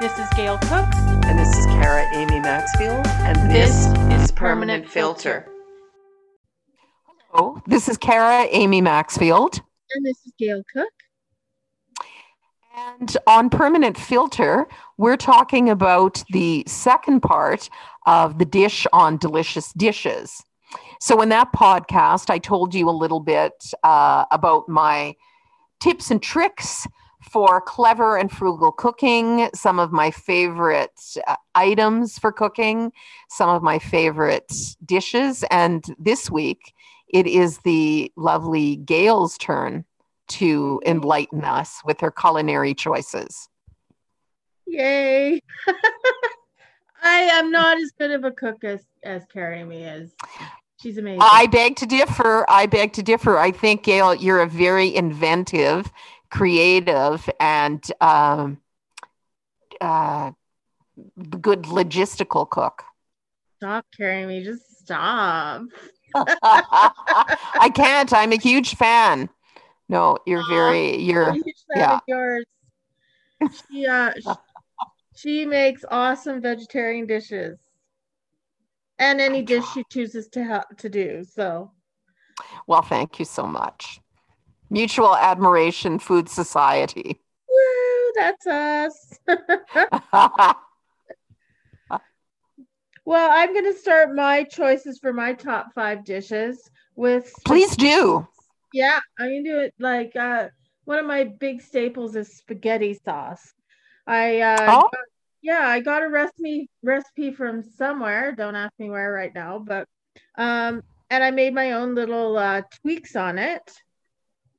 This is Gail Cook. And this is Kara Amy Maxfield. And This this, is is Permanent Permanent Filter. Filter. Hello, this is Kara Amy Maxfield. And this is Gail Cook. And on Permanent Filter, we're talking about the second part of the dish on delicious dishes. So, in that podcast, I told you a little bit uh, about my tips and tricks for clever and frugal cooking, some of my favorite uh, items for cooking, some of my favorite dishes. And this week, it is the lovely Gail's turn to enlighten us with her culinary choices. Yay. I am not as good of a cook as, as Carrie Me is. She's amazing. I beg to differ. I beg to differ. I think, Gail, you're a very inventive, creative, and um, uh, good logistical cook. stop, Carrie me. Just stop. I can't. I'm a huge fan. No, you're very, you're, huge fan yeah. of yours. She, uh, sh- she makes awesome vegetarian dishes. And any dish she chooses to help to do. So well, thank you so much. Mutual Admiration Food Society. woo, that's us. Well, I'm going to start my choices for my top five dishes with. Please do. Yeah, I'm going to do it like uh, one of my big staples is spaghetti sauce. I uh, Oh. got- yeah, I got a recipe recipe from somewhere. Don't ask me where right now, but um, and I made my own little uh, tweaks on it.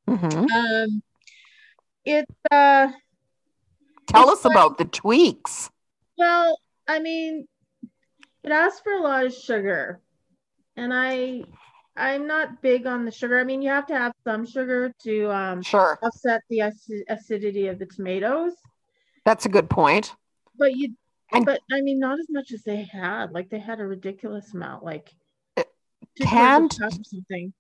Mhm. Um, it's uh, Tell us about the tweaks. Well, I mean, it asks for a lot of sugar, and I I'm not big on the sugar. I mean, you have to have some sugar to um, Sure. offset the acid- acidity of the tomatoes, That's a good point. but you And- but I mean, not as much as they had. Like they had a ridiculous amount, like Uh, canned- quarters of cup or something.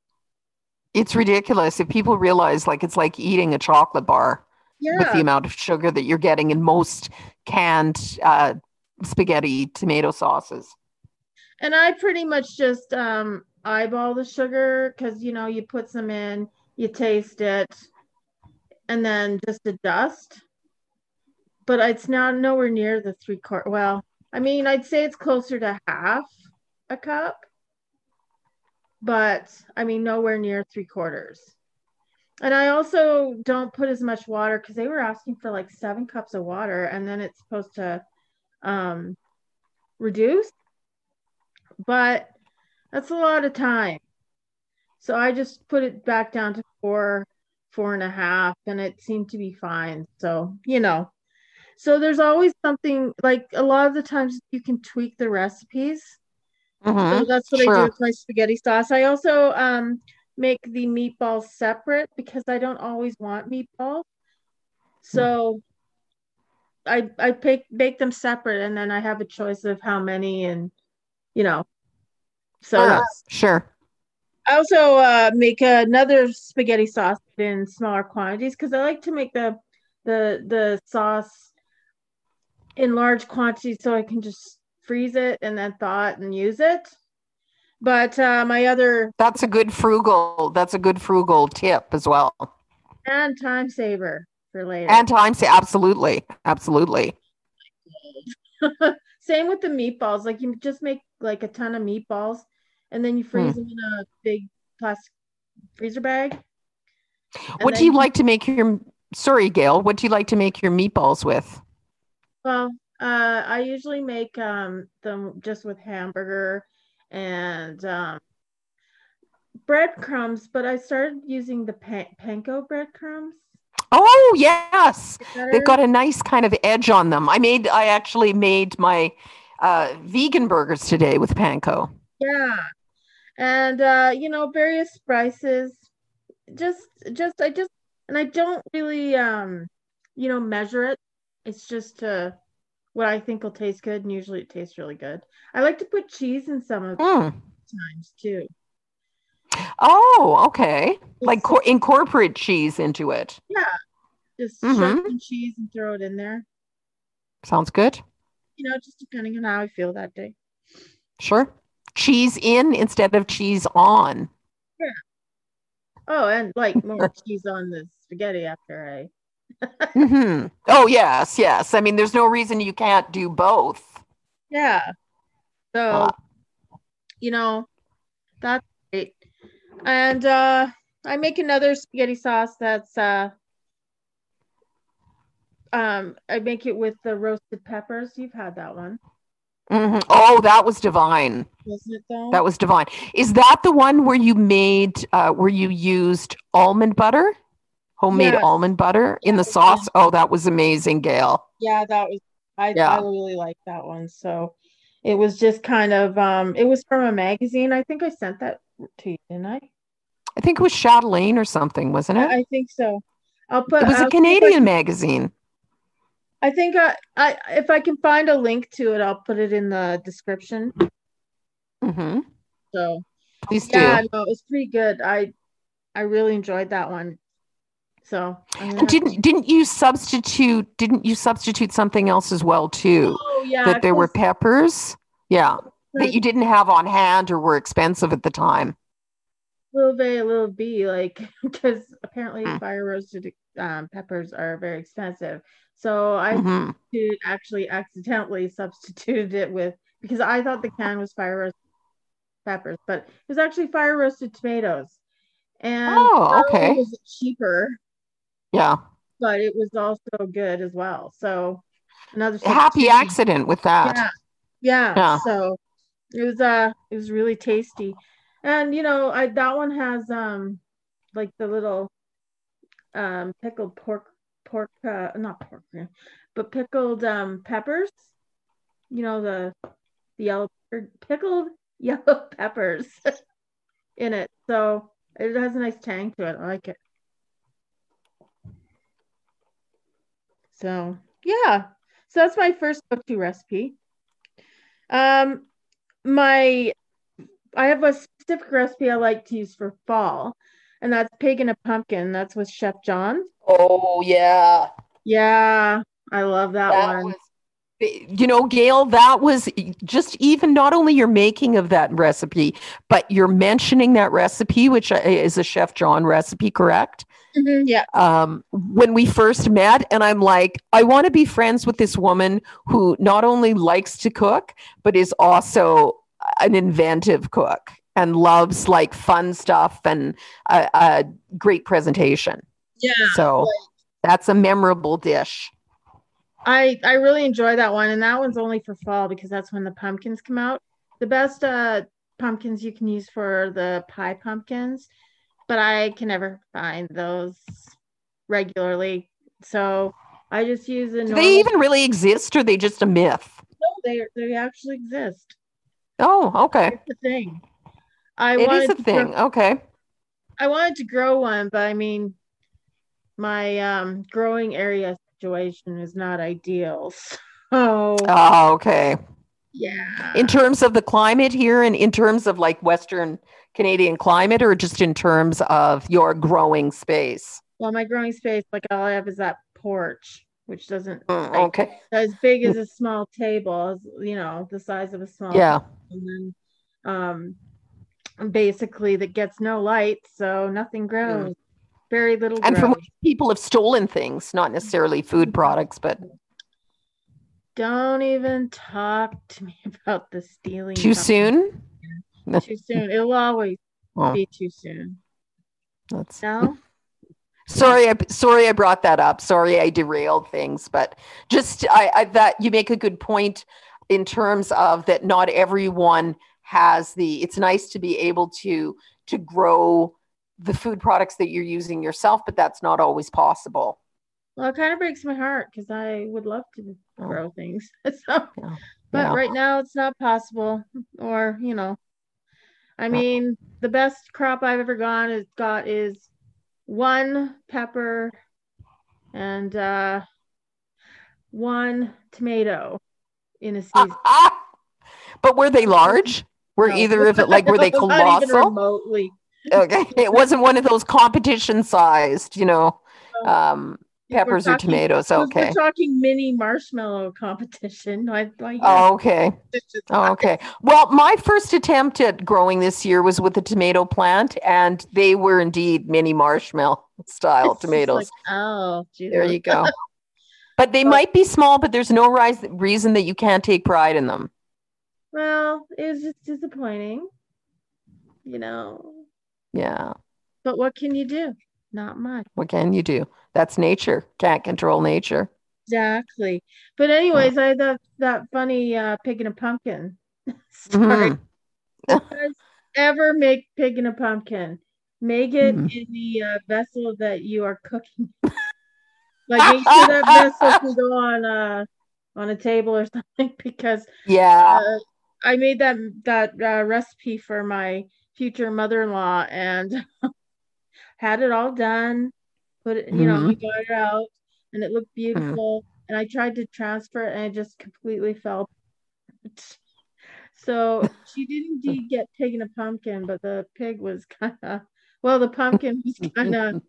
It's ridiculous if people realize like it's like eating a chocolate bar with the amount of sugar that you're getting in most canned uh, spaghetti tomato sauces. and I pretty much just um eyeball the sugar because you know you put some in, you taste it, and then just adjust. But it's not nowhere near the three quart. Well, I mean, I'd say it's closer to half a cup, but I mean, nowhere near three quarters. And I also don't put as much water because they were asking for like seven cups of water, and then it's supposed to um, reduce. But that's a lot of time. So I just put it back down to four, four and a half, and it seemed to be fine. So, you know, so there's always something like a lot of the times you can tweak the recipes. Mhm. So that's what I do with my spaghetti sauce. I also um, make the meatballs separate because I don't always want meatballs. So I I pick, bake them separate, and then I have a choice of how many, and you know. So Sure. that's- Sure. I also uh, make another spaghetti sauce in smaller quantities because I like to make the the the sauce in large quantities so I can just freeze it and then thaw it and use it. But uh, my other That's a good frugal. That's a good frugal tip as well. and time saver for later. And time saver absolutely, absolutely. Same with the meatballs. Like you just make like a ton of meatballs and then you freeze them in a big plastic freezer bag. What do then you like to make your? Sorry, Gail. What do you like to make your meatballs with? Well, uh, I usually make um, them just with hamburger and um, breadcrumbs, but I started using the pan- panko breadcrumbs. Oh yes, they've got a nice kind of edge on them. I made. I actually made my uh, vegan burgers today with panko. Yeah. And uh, you know, various spices. Just just I just and I don't really um you know measure it. It's just uh what I think will taste good and usually it tastes really good. I like to put cheese in some of Mm. times too. Oh, okay. Like It's- co- incorporate cheese into it. Yeah, just shred some cheese and throw it in there. Sounds good. You know, just depending on how I feel that day. Sure. Cheese in instead of cheese on. Yeah. Oh, and like more cheese on the spaghetti after I. hmm Oh, yes, yes. I mean, there's no reason you can't do both. Yeah. So, Ah. you know, that's great. And uh I make another spaghetti sauce that's uh um I make it with the roasted peppers. You've had that one, Mhm. Oh, that was divine. wasn't it? That was divine. Is that the one where you made, uh, where you used almond butter, homemade Yes. almond butter in the sauce? Oh, that was amazing, Gail. yeah, that was I Yeah. I really like that one. So it was just kind of um it was from a magazine. I think I sent that to you, didn't I? I think it was Chatelaine or something, wasn't it? I, I think so. I'll put it was I'll a see if I Canadian magazine. I think I, I if I can find a link to it, I'll put it in the description. hmm So Please do. yeah, no, it was pretty good. I I really enjoyed that one. So gonna didn't didn't you substitute? Didn't you substitute something else as well too? oh yeah, that there were peppers. Yeah, that you didn't have on hand or were expensive at the time. A little bit, a little B, like because apparently Mm. fire roasted um, peppers are very expensive. So I Mhm. did actually accidentally substituted it with because I thought the can was fire roasted peppers, but it was actually fire roasted tomatoes. And Oh, okay. was it cheaper, Yeah, but it was also good as well. So another happy substitution. accident with that. Yeah. Yeah. Yeah. So it was uh it was really tasty. And you know, I that one has um like the little um pickled pork pork uh not pork but pickled um peppers. You know the the yellow pickled yellow peppers in it. So it has a nice tang to it. I like it. So yeah. So that's my first go-to recipe. Um, my I have a specific recipe I like to use for fall, and that's pig in a pumpkin. That's with Chef John. Oh yeah, Yeah, I love that, that one. was. You know, Gail, that was just even not only your making of that recipe, but you're mentioning that recipe, which uh, is a Chef John recipe, correct? Mhm, yeah, um, when we first met, and I'm like, I want to be friends with this woman who not only likes to cook, but is also an inventive cook and loves like fun stuff and a, a great presentation. yeah. So that's a memorable dish. I I really enjoy that one, and that one's only for fall because that's when the pumpkins come out. The best uh pumpkins you can use for the pie pumpkins, but I can never find those regularly. So I just use a Do normal. they even really exist or are they just a myth? No, they they actually exist. Oh, okay. It's a thing. I It is a thing. Grow, Okay. I wanted to grow one, but I mean, my um growing area situation is not ideal. So Oh, okay. Yeah. In terms of the climate here and in terms of like Western Canadian climate or just in terms of your growing space? Well, my growing space, like all I have is that porch, which doesn't Mm, like, okay. as big as a small table, as you know, the size of a small Yeah. and then um basically that gets no light, so nothing grows. Very little And grows. which people have stolen things, not necessarily food products, but Don't even talk to me about the stealing. too soon. Too soon. It'll always Oh, be too soon. that's No? sorry. I sorry I brought that up. Sorry I derailed things, but just I, I that you make a good point in terms of that. Not everyone has the. It's nice to be able to to grow the food products that you're using yourself, but that's not always possible. Well, it kind of breaks my heart because I would love to Oh. grow things. so, Yeah. but Yeah. right now it's not possible. Or, you know, I mean, the best crop I've ever gone is got is one pepper and uh one tomato in a season. but were they large? Were No. either of it like were they colossal? remotely. okay it wasn't one of those competition sized you know um Peppers or tomatoes. Okay. We're talking mini marshmallow competition. I, I, Oh, okay. Oh, okay. Well, my first attempt at growing this year was with a tomato plant, and they were indeed mini marshmallow style It's tomatoes. like, oh, there you go. But they But- might be small, but there's no rise, reason that you can't take pride in them. Well, it was just disappointing, you know. Yeah. But what can you do? Not much. What can you do? That's nature. Can't control nature. Exactly. But anyways, I had that that funny uh, pig in a pumpkin story. Mhm. Guys ever make pig in a pumpkin, make it Mhm. in the uh, vessel that you are cooking. like make sure that vessel can go on uh on a table or something because Yeah. uh, I made that that uh, recipe for my future mother-in-law and had it all done. Put it, you know, mm-hmm. we got it out and it looked hmm. beautiful. And I tried to transfer it and it just completely fell. So she did indeed get pig in a pumpkin, but the pig was kind of well, the pumpkin was kind of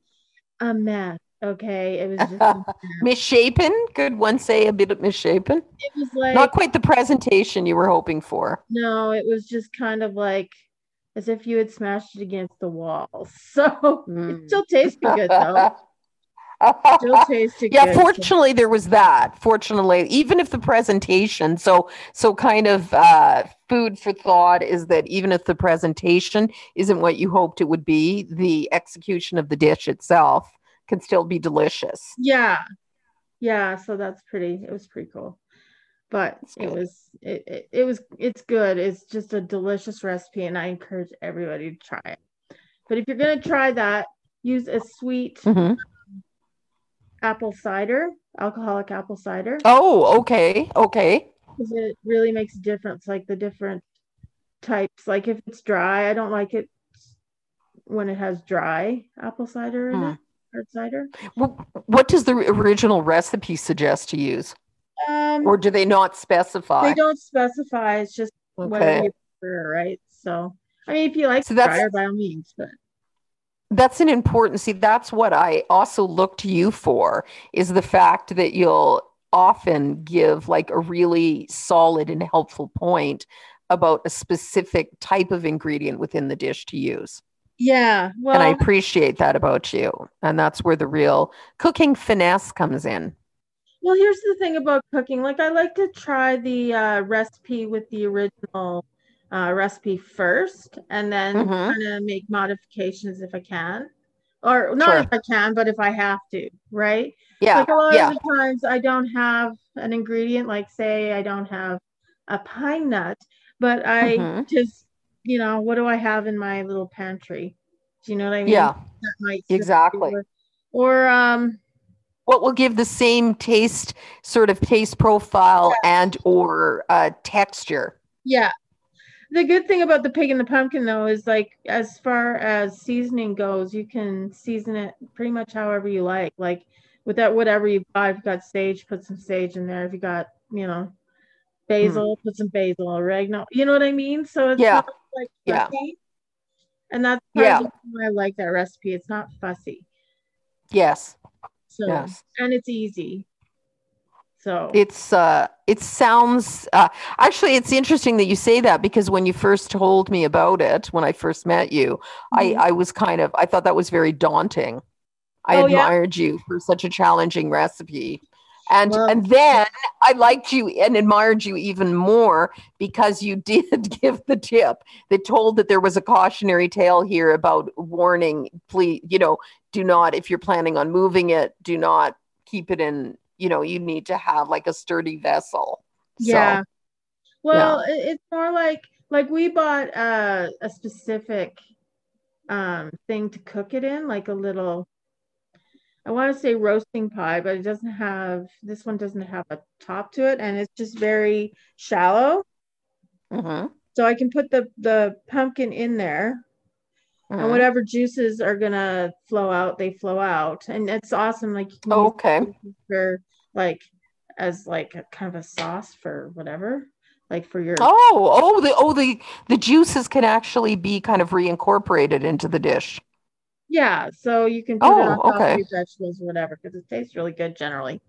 a mess. Okay, it was just misshapen. Could one say a bit of misshapen? it was like Not quite the presentation you were hoping for. No, it was just kind of like as if you had smashed it against the wall. So Mm. it still tasted good though. Still tasted yeah good. fortunately there was that fortunately even if the presentation so so kind of uh food for thought is that even if the presentation isn't what you hoped it would be the execution of the dish itself can still be delicious Yeah. Yeah, so that's pretty it was pretty cool. But it was it, it, it was it's good. It's just a delicious recipe and I encourage everybody to try it. But if you're gonna try that, use a sweet Mhm. apple cider, alcoholic apple cider. oh okay okay because it really makes a difference like the different types like if it's dry i don't like it when it has dry apple cider in Hmm. it hard cider Wh- what does the original recipe suggest to use um or do they not specify? they don't specify. It's just whatever okay. you prefer right? So i mean if you like So that's- drier by all means but. That's an important see that's what i also look to you for is the fact that you'll often give like a really solid and helpful point about a specific type of ingredient within the dish to use. Yeah well and i appreciate that about you. And that's where the real cooking finesse comes in Well, here's the thing about cooking. Like, I like to try the uh, recipe with the original uh, recipe first, and then Mhm. kind of make modifications if I can, or not Sure. if I can, but if I have to, right? yeah Like a lot yeah of the times, I don't have an ingredient. Like, say, I don't have a pine nut, but I Mhm. just, you know, what do I have in my little pantry? Do you know what I mean? yeah That might exactly. work. Or um, what will give the same taste sort of taste profile and or uh, texture Yeah. The good thing about the pig and the pumpkin though is like as far as seasoning goes, you can season it pretty much however you like. Like with that whatever you got, if you got sage, put some sage in there. If you got, you know, basil, put some basil, oregano. You know what I mean? So it's Yeah. like Yeah. And that's Yeah. why I like that recipe. It's not fussy. yes So yes and it's easy. So it's uh it sounds uh actually it's interesting that you say that because when you first told me about it when i first met you Mhm. i i was kind of i thought that was very daunting i Oh, yeah? admired you for such a challenging recipe and Well- and then i liked you and admired you even more because you did give the tip that told that there was a cautionary tale here about warning please you know do not if you're planning on moving it do not keep it in you know you need to have like a sturdy vessel So, Yeah. Well, it, it's more like like we bought uh, a specific um thing to cook it in, like a little I want to say roasting pie, but it doesn't have this one doesn't have a top to it and it's just very shallow. mhm, So I can put the the pumpkin in there mhm. and whatever juices are gonna flow out, they flow out. And it's awesome. Like you can okay for like as like a kind of a sauce for whatever. Like for your oh oh the oh the the juices can actually be kind of reincorporated into the dish Yeah, so you can put it Oh, on top okay. of your vegetables or whatever because it tastes really good generally.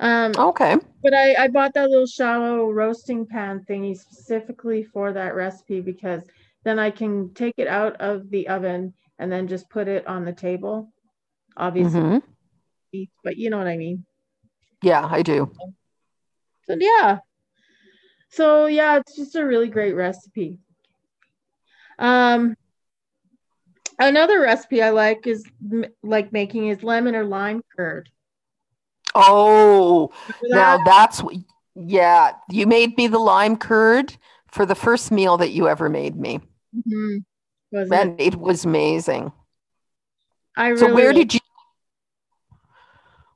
Um, Okay. but I, I bought that little shallow roasting pan thingy specifically for that recipe because then I can take it out of the oven and then just put it on the table. Obviously, hmm but you know what I mean. Yeah, I do. So yeah. So yeah, it's just a really great recipe. Um, another recipe I like is like making is lemon or lime curd. Oh, Remember now that's yeah. You made me the lime curd for the first meal that you ever made me, Mhm. Wasn't it? and it was amazing. I So where did you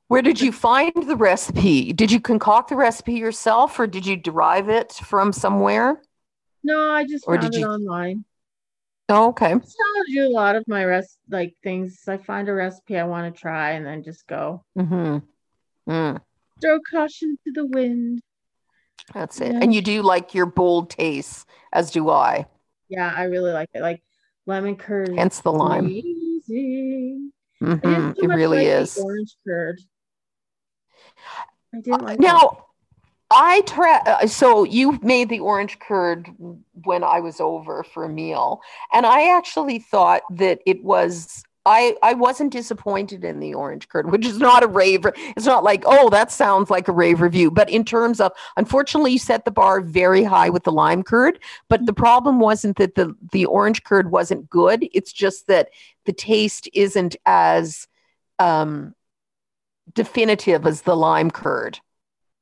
where did you find the recipe? Did you concoct the recipe yourself, or did you derive it from somewhere? No, I just or found did it you- online. Oh, okay. I do a lot of my rest like things. I find a recipe I want to try and then just go Mm-hmm. Mm, throw caution to the wind. That's it. Yeah. And you do like your bold tastes, as do I. Yeah, I really like it. Like lemon curd Hence the lime. amazing. Hmm didn't It really like is. orange curd. I didn't like it. Now, I try. So you made the orange curd when I was over for a meal, and I actually thought that it was. I I wasn't disappointed in the orange curd, which is not a rave. It's not like oh that sounds like a rave review, but in terms of unfortunately you set the bar very high with the lime curd. But the problem wasn't that the the orange curd wasn't good. It's just that the taste isn't as um, definitive as the lime curd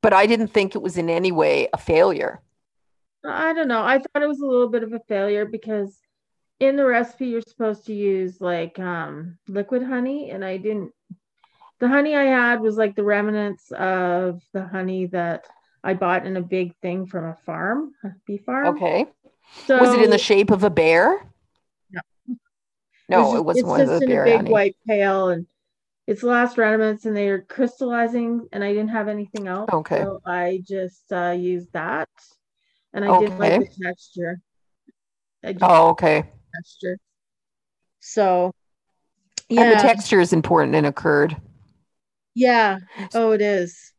but I didn't think it was in any way a failure. I don't know. I thought it was a little bit of a failure because in the recipe you're supposed to use like um liquid honey and I didn't the honey I had was like the remnants of the honey that I bought in a big thing from a farm, a bee farm. Okay. So was it in the shape of a bear? No. No, just- it wasn't it's one of just in a big honey. white pail and it's the last remnants and they are crystallizing and I didn't have anything else. Okay. So I just uh, used that and I didn't like the texture. Oh, okay. Texture. So And yeah, the texture is important in a curd. yeah. Oh, it is.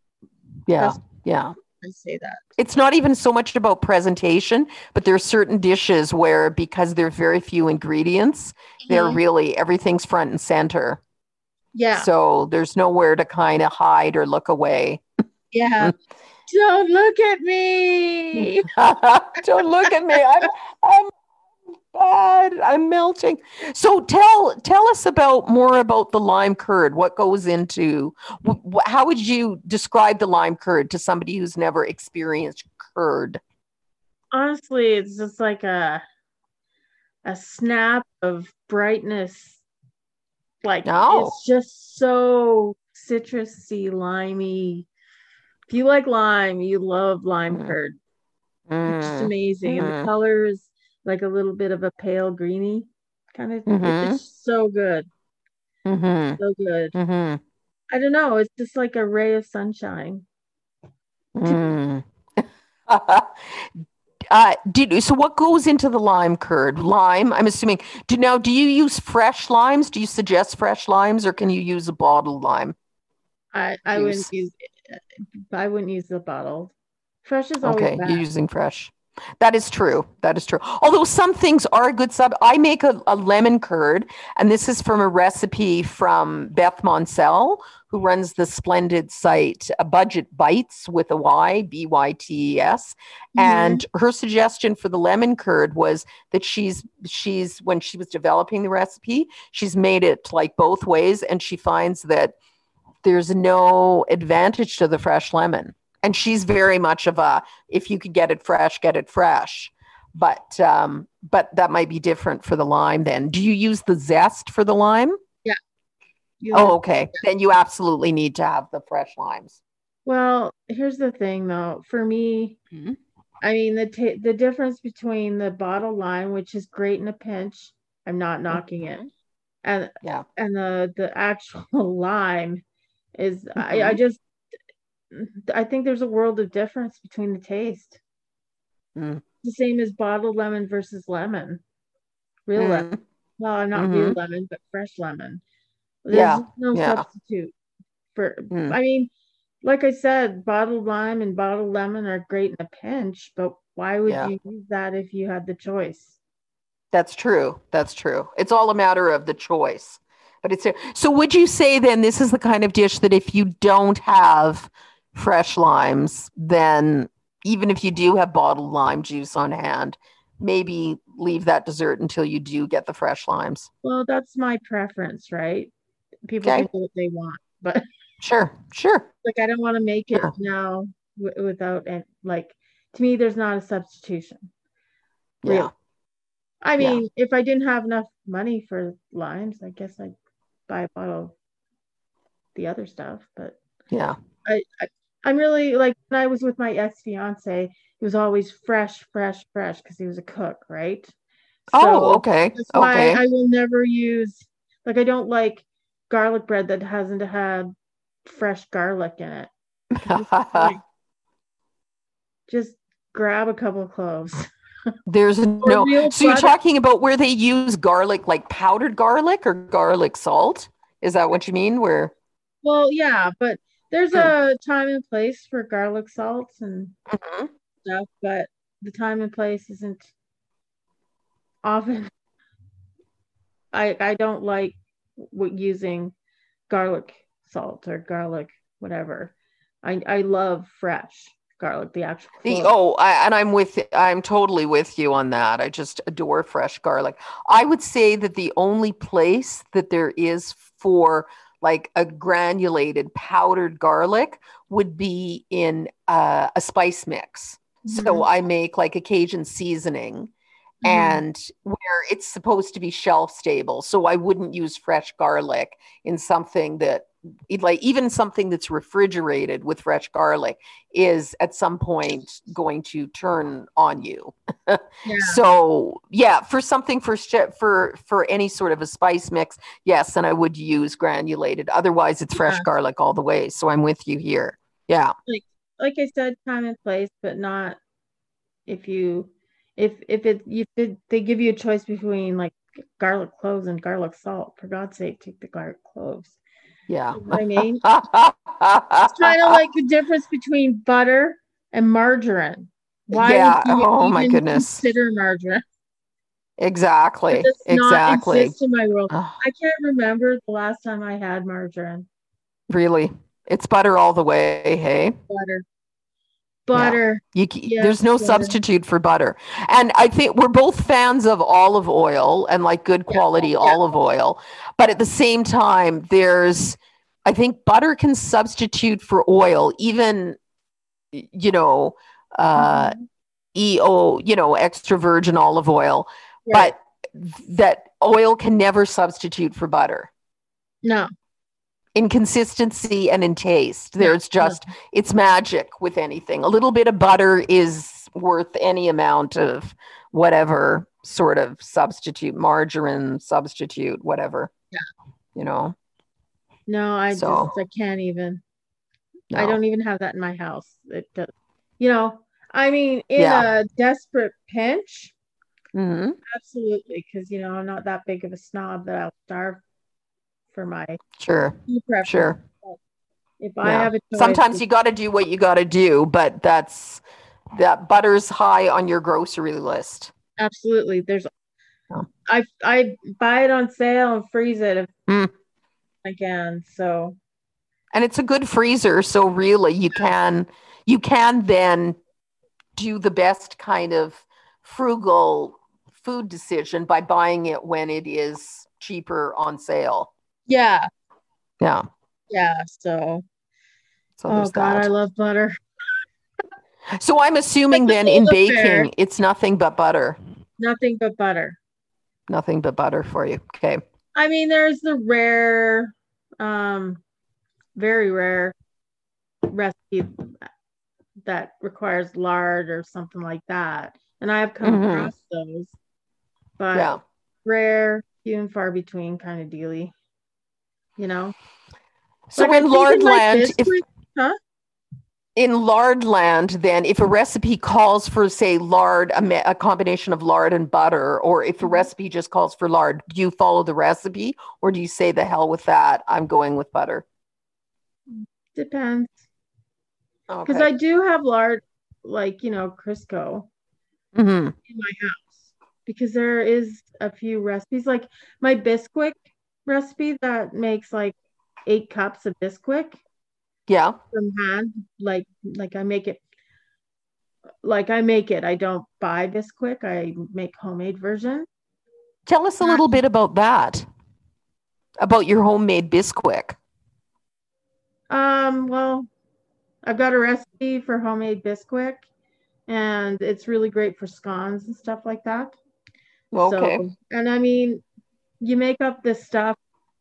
Yeah. That's- Yeah. I say that. It's not even so much about presentation, but there are certain dishes where because there's very few ingredients, they're Mhm. really everything's front and center. Yeah, So there's nowhere to kind of hide or look away. yeah. Don't look at me. Don't look at me. I'm I'm bad. I'm melting. So tell tell us about more about the lime curd. What goes into wh- how would you describe the lime curd to somebody who's never experienced curd? Honestly, it's just like a a snap of brightness. Like Oh. it's just so citrusy, limey. If you like lime, you love lime Mm. curd. It's just Mm, amazing. And mhm. the color is like a little bit of a pale greeny kind of Mhm. it's so good. mhm, So good. mhm, I don't know. It's just like a ray of sunshine. mm. Uh, did so? What goes into the lime curd? Lime. I'm assuming. Do now? Do you use fresh limes? Do you suggest fresh limes, or can you use a bottled lime? I I Juice. wouldn't use I wouldn't use the bottled. Fresh is always Okay, bad. you're using fresh. That is true. That is true. Although some things are a good sub. I make a, a lemon curd, and this is from a recipe from Beth Moncel, who runs the splendid site uh, Budget Bytes with a Y, B Y T E S. Mhm. And her suggestion for the lemon curd was that she's she's when she was developing the recipe, she's made it like both ways, and she finds that there's no advantage to the fresh lemon. And she's very much of a if you could get it fresh, get it fresh. But um, but that might be different for the lime. Then, do you use the zest for the lime? You Oh, okay. Then you absolutely need to have the fresh limes. Well, here's the thing though. For me, Mhm. I mean the ta the difference between the bottle lime, which is great in a pinch, I'm not knocking it, and Yeah. and the the actual lime is I, I Mhm. just I think there's a world of difference between the taste. Mm. The same as bottled lemon versus lemon, real lemon. Mm. well, not real lemon, but fresh lemon. There's Yeah, no yeah. substitute for. Mm. I mean, like I said, bottled lime and bottled lemon are great in a pinch, but why would Yeah. you use that if you had the choice? That's true. That's true. It's all a matter of the choice. But it's so would you say then this is the kind of dish that if you don't have fresh limes, then even if you do have bottled lime juice on hand, maybe leave that dessert until you do get the fresh limes. Well, that's my preference, right? People Okay. can do what they want, but Sure. Sure. like I don't want to make it Sure. now w- without and like to me, there's not a substitution. Yeah. Really. I Yeah. mean, if I didn't have enough money for limes, I guess I'd buy a bottle of the other stuff. But Yeah. I, I I'm really like when I was with my ex fiance, he was always fresh, fresh, fresh because he was a cook, right? Oh, okay. That's why Okay. I will never use like I don't like garlic bread that hasn't had fresh garlic in it. Like, just grab a couple of cloves. There's no. real So you're talking about where they use garlic, like powdered garlic or garlic salt? Is that what you mean? Where? Well, yeah, but there's Hmm. a time and place for garlic salts and Mhm. stuff, but the time and place isn't often. I I don't like using garlic salt or garlic whatever. I I love fresh garlic, the actual. Clove. oh, I, and I'm with. I'm totally with you on that. I just adore fresh garlic. I would say that the only place that there is for like a granulated powdered garlic would be in uh, a spice mix. So Mhm, I make like a Cajun seasoning. mhm. and where it's supposed to be shelf stable. So I wouldn't use fresh garlic in something that like even something that's refrigerated with fresh garlic is at some point going to turn on you. yeah. So yeah, for something for for for any sort of a spice mix, yes, and I would use granulated. Otherwise, it's fresh Yeah. garlic all the way. So I'm with you here. Yeah. like I said, time and place, but not if you if if it if it, they give you a choice between like garlic cloves and garlic salt. For God's sake, take the garlic cloves. Yeah. You know what I mean? It's kind of like the difference between butter and margarine. Why Yeah, would you oh my goodness. consider margarine? exactly. Exactly. in my world. Ugh. I can't remember the last time I had margarine. Really? It's butter all the way, hey? Butter. Butter. You, c- Yes, there's no butter. substitute for butter. And I think we're both fans of olive oil and like good quality yeah. olive oil. But at the same time, there's, I think butter can substitute for oil, even, you know, uh, Mhm. EO, you know, extra virgin olive oil. But that oil can never substitute for butter no. In consistency and in taste. There's just, it's magic with anything. A little bit of butter is worth any amount of whatever sort of substitute, margarine substitute, whatever. Yeah. You know, No, I So- just I can't even. I don't even have that in my house. It does, you know, I mean, in Yeah. a desperate pinch, Mhm. absolutely, because you know I'm not that big of a snob that I'll starve for my Sure, sure. If I have a choice, Sometimes you got to do what you got to do, but that's that butter's high on your grocery list. absolutely. There's. I I buy it on sale and freeze it if Mm. I can. So and it's a good freezer so really you can you can then do the best kind of frugal food decision by buying it when it is cheaper on sale yeah, yeah yeah. So so oh God, I love butter. so i'm assuming then in baking it's nothing but butter Nothing but butter. nothing but butter for you okay I mean, there's the rare, um, very rare recipe that requires lard or something like that. And I have come Mhm. across those, but yeah rare, few and far between kind of dealy, you know? so Like, in think lord in land if huh? in lard land, then, if a recipe calls for, say, lard, a, a combination of lard and butter, or if the Mhm. recipe just calls for lard, do you follow the recipe or do you say the hell with that? I'm going with butter? Depends. Because Okay. I do have lard, like, you know, Crisco hmm in my house. Because there is a few recipes, like my Bisquick recipe that makes like eight cups of Bisquick Yeah. from hand. Like, like I make it, like I make it. I don't buy Bisquick. I make homemade version. Tell us a little bit about that, about your homemade Bisquick. Um, well, I've got a recipe for homemade Bisquick, and it's really great for scones and stuff like that. Okay. So, and I mean, you make up this stuff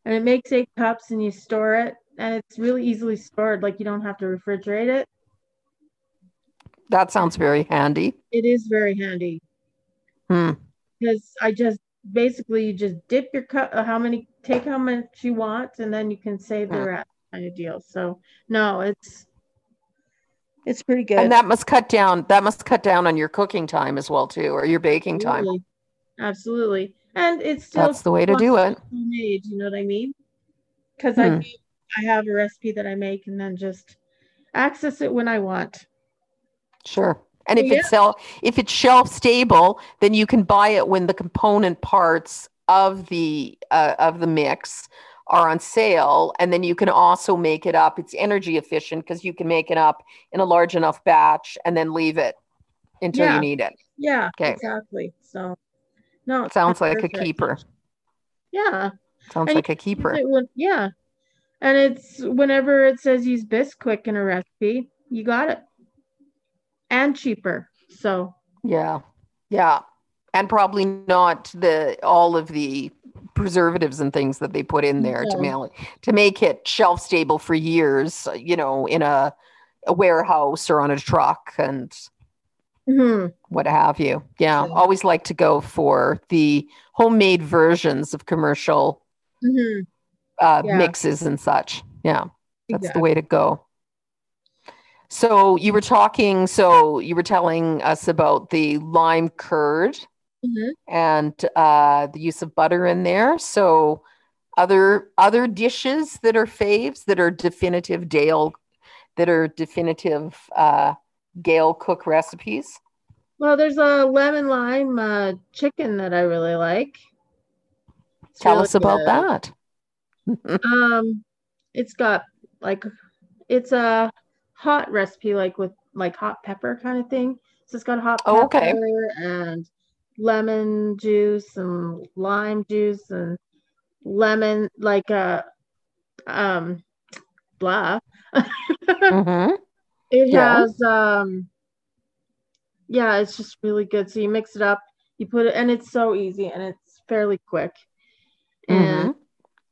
and it makes eight cups and you store it and it's really easily stored. Like you don't have to refrigerate it. That sounds very handy. It is very handy Hmm. because I just basically you just dip your cup, uh, how many, take how much you want, and then you can save the Hmm. rest kind of deal. So, no, it's, it's pretty good. And that must cut down, that must cut down on your cooking time as well, too, or your baking time. Absolutely. And it's still That's the way to do it. homemade, you know what I mean? Because Hmm. I I have a recipe that I make and then just access it when I want. Sure. And if Yeah. it's sell if it's shelf stable, then you can buy it when the component parts of the uh, of the mix are on sale, and then you can also make it up. It's energy efficient because you can make it up in a large enough batch and then leave it until Yeah. you need it. Yeah, Okay. exactly. So, no, Sounds like a keeper. Yeah, Sounds And like a keeper. when- yeah, and it's whenever it says use Bisquick in a recipe, you got it, and cheaper. So, Yeah. Yeah. And probably not the all of the preservatives and things that they put in there to mail to make it shelf stable for years, you know, in a, a warehouse or on a truck and mhm, what have you. Yeah. Always like to go for the homemade versions of commercial mhm, uh, Yeah. mixes and such. Yeah. That's the way to go. So you were talking, so you were telling us about the lime curd Mhm. and uh, the use of butter in there. So other other dishes that are faves that are definitive Dale that are definitive uh, Gail cook recipes. Well, there's a lemon lime uh, chicken that I really like. It's Tell really us about good. that. Um, it's got like it's a hot recipe, like with like hot pepper kind of thing. So it's got hot Oh, pepper okay. and lemon juice and lime juice and lemon like a um blah. Mhm. It Yeah. has um yeah, it's just really good. So you mix it up, you put it and it's so easy and it's fairly quick. And Mhm.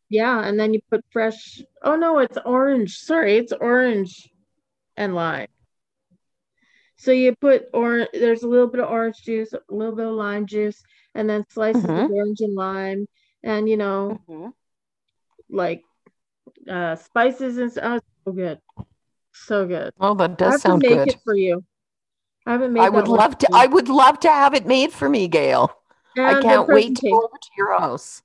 yeah, and then you put fresh oh no, it's orange. Sorry, it's orange and lime. So you put orange there's a little bit of orange juice, a little bit of lime juice, and then slices Mhm. of orange and lime and you know, Mhm. like uh spices and stuff. Oh, so good. So good. Well, that I does have sound to make good. it for you. I haven't made I would love to. you. I would love to have it made for me, Gail. I And the can't wait to go over to your house.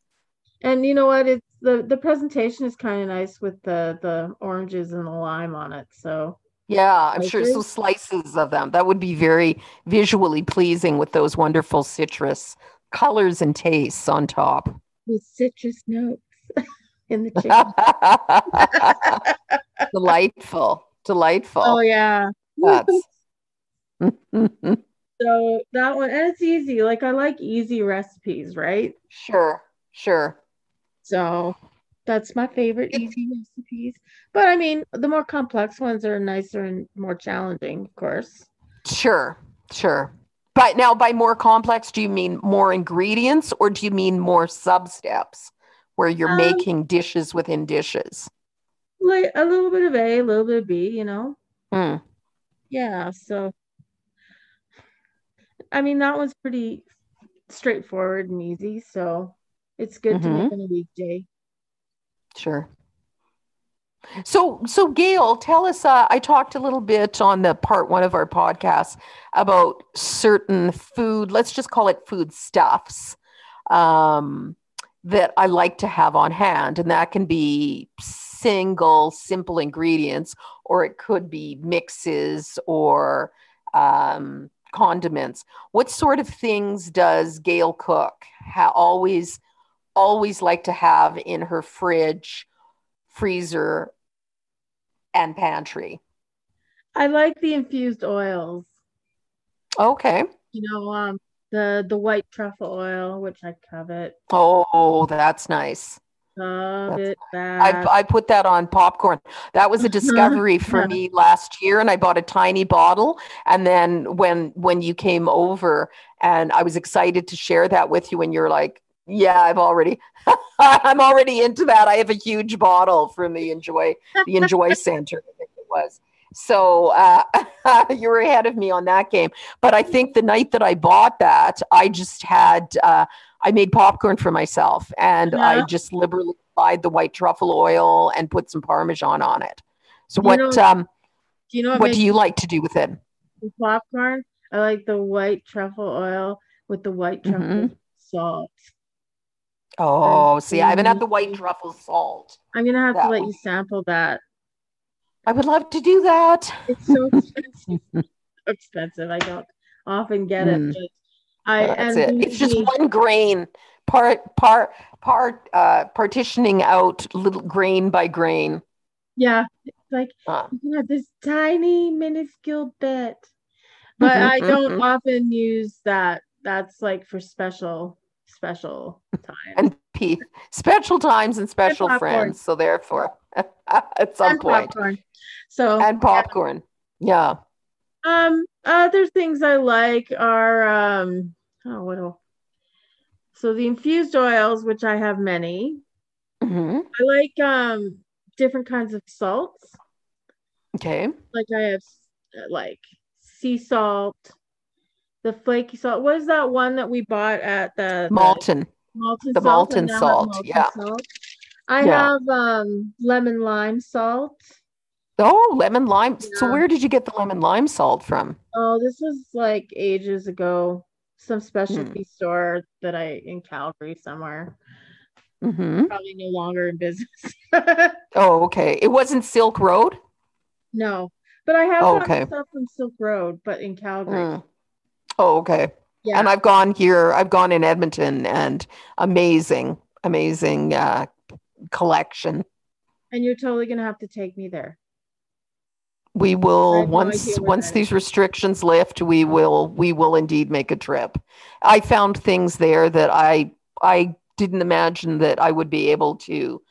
And you know what? It's the the presentation is kind of nice with the the oranges and the lime on it. So Yeah, I'm sure. So Slices? slices of them. That would be very visually pleasing with those wonderful citrus colors and tastes on top. with citrus notes in the chicken. delightful, delightful. oh yeah. That's So that one, and it's easy. Like I like easy recipes, right? sure, sure. So that's my favorite easy recipes. But I mean, the more complex ones are nicer and more challenging, of course. Sure, sure. But now, by more complex, do you mean more ingredients or do you mean more sub steps where you're Um, making dishes within dishes? Like a little bit of A, a little bit of B, you know. Hmm. Yeah, so I mean that one's pretty straightforward and easy, so it's good to make on a weekday. Sure. So, so Gail, tell us. Uh, I talked a little bit on the part one of our podcast about certain food. Let's just call it food stuffs um, that I like to have on hand, and that can be single, simple ingredients, or it could be mixes or um, condiments. What sort of things does Gail cook? Ha- always, always like to have in her fridge, freezer, and pantry. I like the infused oils. Okay. You know, um, the the white truffle oil, which I covet. Oh, that's nice. Love That's it I. I put that on popcorn. That was a discovery for me last year, and I bought a tiny bottle. And then when when you came over, and I was excited to share that with you, and you're like, "Yeah, I've already, I'm already into that. I have a huge bottle from the Enjoy the Enjoy Center. I think it was." So uh, you were ahead of me on that game. But I think the night that I bought that, I just had. Uh, I made popcorn for myself and I just liberally applied the white truffle oil and put some parmesan on it. So You what know- um do you know what, what do you like to do with it? popcorn? I like the white truffle oil with the white truffle Mhm. salt. Oh, see, I haven't had the white truffle salt. I'm gonna have That to let would- you sample that. I would love to do that. It's so expensive. expensive. I don't often get Mm. it, but I That's and it. It's just one grain, part part part uh partitioning out little grain by grain. yeah, it's like Uh, you have this tiny minuscule bit, but I don't often use that. That's like for special special time. and P special times and special popcorn. friends. So therefore at some And point. popcorn. So And popcorn. Yeah. Um, other things I like are um oh what else? So the infused oils, which I have many. hmm I like um different kinds of salts. Okay. Like I have uh, like sea salt, the flaky salt. What is that one that we bought at the, the Maldon. Maldon the salt? Maldon salt, Maldon yeah. salt. I Yeah. have um lemon lime salt. Oh, lemon lime. So where did you get the lemon lime salt from? Oh, this was like ages ago. Some specialty store that I in Calgary somewhere. hmm Probably no longer in business. Oh, okay. It wasn't Silk Road. no, but I have Oh, okay. stuff from Silk Road, but in Calgary. Mm. Oh, okay. Yeah. And I've gone here. I've gone in Edmonton, and amazing, amazing uh, collection. And you're totally gonna have to take me there. We will no once once these restrictions lift, we will we will indeed make a trip. I found things there that I I didn't imagine that I would be able to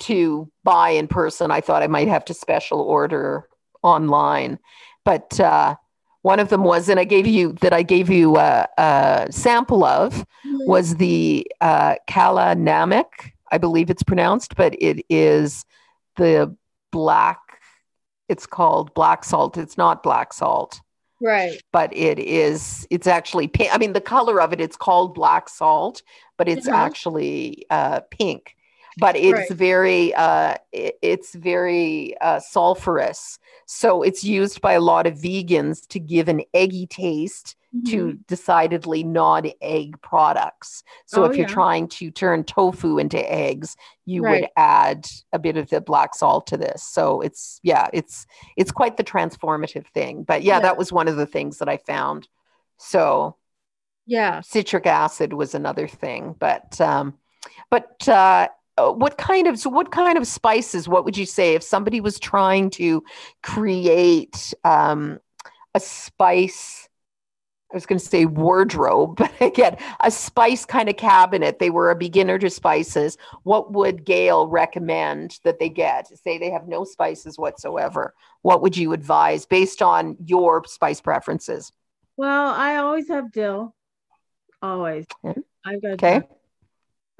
to buy in person. I thought I might have to special order online, but uh, one of them was, and I gave you that I gave you a, a sample of Mhm. was the uh, Kalanamak, I believe it's pronounced, but it is the black. It's called black salt. It's not black salt, Right. but it is. It's actually pink. I mean, the color of it. It's called black salt, but it's Uh-huh. actually uh, pink. But it's Right. very. Uh, it- it's very uh, sulfurous. So it's used by a lot of vegans to give an eggy taste to Mhm. decidedly non-egg products. So Oh, if you're yeah. trying to turn tofu into eggs, you would add a bit of the black salt to this. So it's yeah, it's it's quite the transformative thing. But yeah, Yeah. that was one of the things that I found. So Yeah. citric acid was another thing, but um, but uh, uh, what kind of so what kind of spices? What would you say if somebody was trying to create um, a spice? I was going to say wardrobe, but again, a spice kind of cabinet. They were a beginner to spices. What would Gail recommend that they get? Say they have no spices whatsoever. What would you advise based on your spice preferences? Well, I always have dill. Always. Yeah. I've got Okay.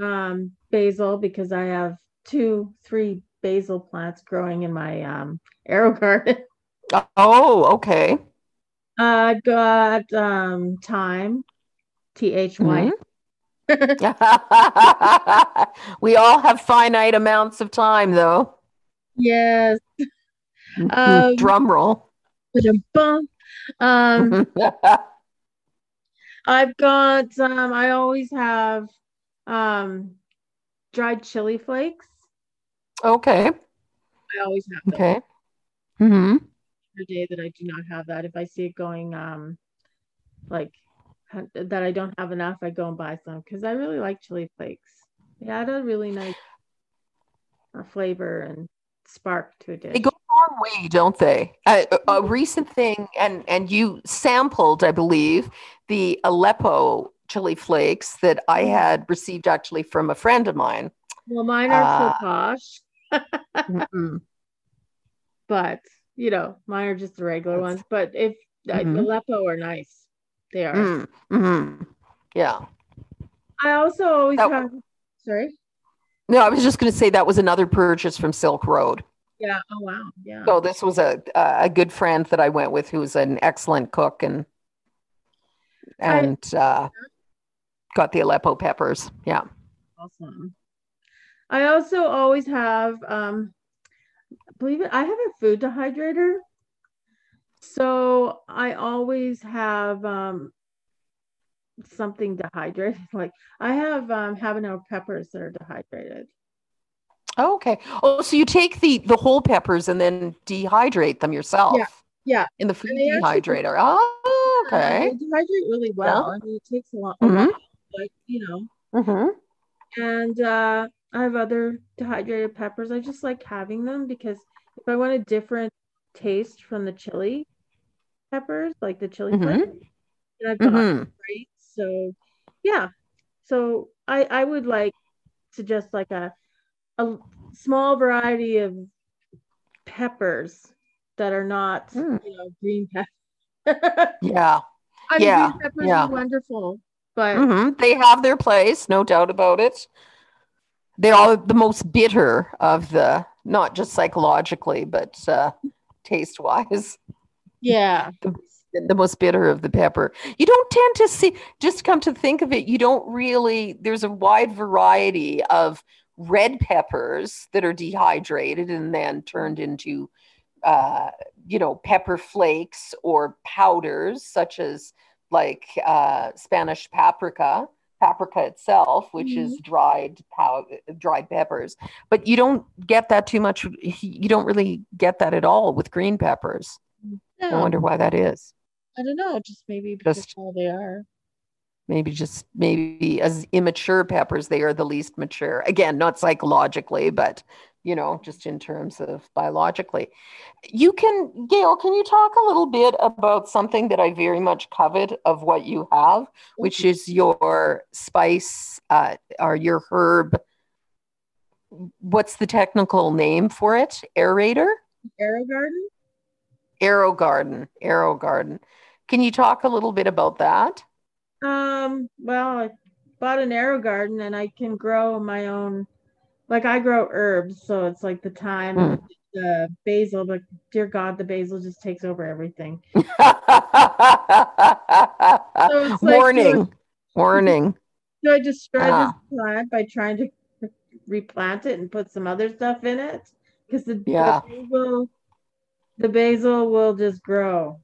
um basil because I have two, three basil plants growing in my um arrow garden. Oh, okay. I've got um thyme, T H Y. we all have finite amounts of time, though. Yes. Um, Drum roll. Um, I've got um I always have um dried chili flakes. okay. I always have them. Okay. hmm Day that I do not have that, if I see it going um like that I don't have enough, I go and buy some because I really like chili flakes. They add a really nice uh, flavor and spark to a dish. They go a long way, don't they? A, a- recent thing, and and you sampled, I believe, the Aleppo chili flakes that I Mhm. had received actually from a friend of mine. well, mine are uh, so posh, but you know, mine are just the regular That's- ones. But if uh, Mhm. Aleppo are nice, they are. Mm, mhm. Yeah. I also always That- have. Sorry. No, I was just going to say that was another purchase from Silk Road. Yeah. Oh wow. Yeah. So this was a a good friend that I went with who's an excellent cook and I- and uh, got the Aleppo peppers. Yeah. Awesome. I also always have, um, believe it, I have a food dehydrator. So I always have um, something dehydrated. Like I have um, habanero peppers that are dehydrated. Oh, okay. Oh, so you take the the whole peppers and then dehydrate them yourself. yeah. Yeah. In the food they actually- dehydrator. Oh, Uh, okay. they dehydrate really well. I mean, it takes a lot, a Mhm. while, but you know. Mm-hmm. And uh, I have other dehydrated peppers. I just like having them because if I want a different taste from the chili peppers, like the chili Mhm. flakes, then I've got Mm-hmm. right. So yeah. So I I would like to just like a a small variety of peppers that are not Mm. you know green peppers. Yeah. I mean, Yeah, green peppers yeah. are wonderful, but hmm They have their place, no doubt about it. They are the most bitter of the, not just psychologically, but uh, taste wise, yeah, the, the most bitter of the pepper. You don't tend to see, just come to think of it, you don't really, there's a wide variety of red peppers that are dehydrated and then turned into, uh, you know, pepper flakes or powders, such as like uh, Spanish paprika, paprika itself, which is mm-hmm. dried pow- dried peppers. But you don't get that too much. You don't really get that at all with green peppers. I wonder why that is. I don't know, just maybe because Just- how they are. Maybe just maybe as immature peppers, they are the least mature. Again, not psychologically, but you know, just in terms of biologically. You can, Gail, can you talk a little bit about something that I very much covet of what you have, which is your spice uh, or your herb. What's the technical name for it? Aerator? AeroGarden? Arrow garden. AeroGarden. Can you talk a little bit about that? Um, well, I bought an AeroGarden and I can grow my own like I grow herbs, so it's like the thyme Hmm. and the basil, but dear God, the basil just takes over everything. it's like Warning. Warning. So I destroy Ah. this plant by trying to replant it and put some other stuff in it because the, Yeah. the basil the basil will just grow.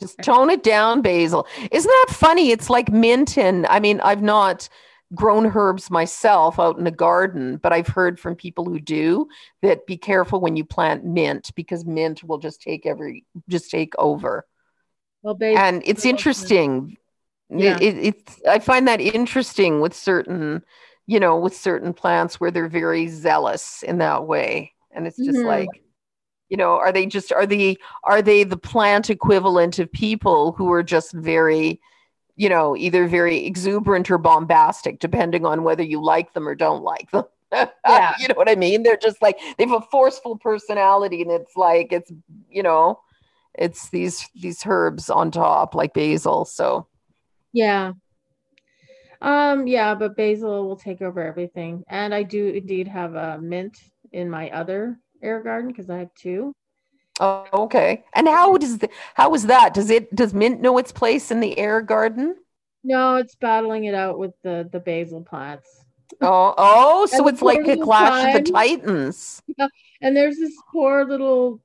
Just tone it down, basil. Isn't that funny? It's like mint and I mean, I've not grown herbs myself out in the garden, but I've heard from people who do that be careful when you plant mint because mint will just take every just take over. Well, basil and it's interesting Yeah. it, it, it's i find that interesting with certain you know with certain plants where they're very zealous in that way and it's just Mhm. like you know are they just are the are they the plant equivalent of people who are just very you know either very exuberant or bombastic depending on whether you like them or don't like them Yeah. you know what i mean they're just like they have a forceful personality and it's like it's you know it's these these herbs on top like basil so Yeah. Um, yeah, but basil will take over everything. And I do indeed have a mint in my other air garden because I have two. Oh, okay and how does the, how is that does it does mint know its place in the air garden No, it's battling it out with the the basil plants. oh oh so it's like a clash of the time- titans and there's this poor little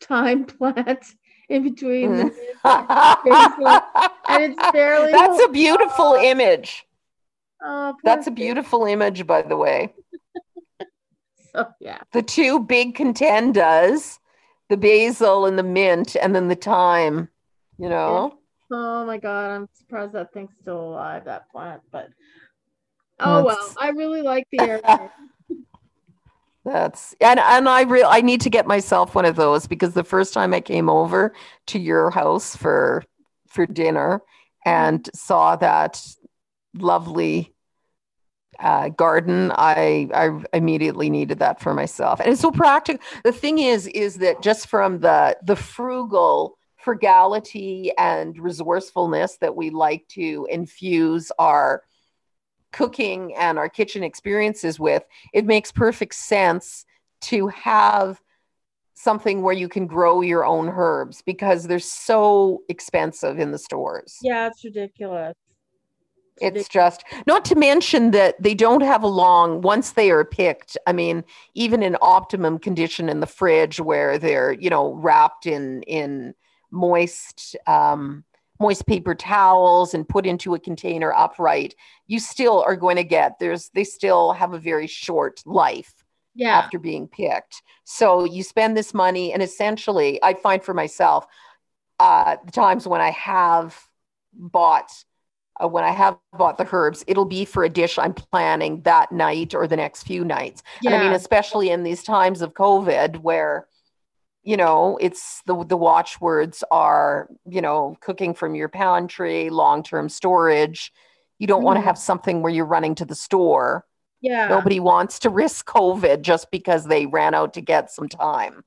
thyme plant in between the Mm. and it's barely That's a beautiful image. oh, That's a thing. beautiful image, by the way. so yeah The two big contendas, the basil and the mint, and then the thyme. You know, oh my god i'm surprised that thing's still alive that plant but oh well i really like the air that's and and I real I need to get myself one of those because the first time I came over to your house for for dinner and saw that lovely uh, garden, I I immediately needed that for myself, and it's so practical. The thing is, is that just from the the frugal frugality and resourcefulness that we like to infuse our cooking and our kitchen experiences with, it makes perfect sense to have something where you can grow your own herbs because they're so expensive in the stores. yeah it's ridiculous It's just not to mention that they don't have a long once they are picked. I mean, even in optimum condition in the fridge where they're, you know, wrapped in in moist um moist paper towels and put into a container upright, you still are going to get there's they still have a very short life yeah after being picked. So you spend this money, and essentially, I find for myself, uh, the times when I have bought, uh, when I have bought the herbs, it'll be for a dish I'm planning that night or the next few nights. And I mean, especially in these times of COVID, where you know it's the the watchwords are you know cooking from your pantry, long term storage. You don't want to have something where you're running to the store yeah Nobody wants to risk COVID just because they ran out to get some thyme.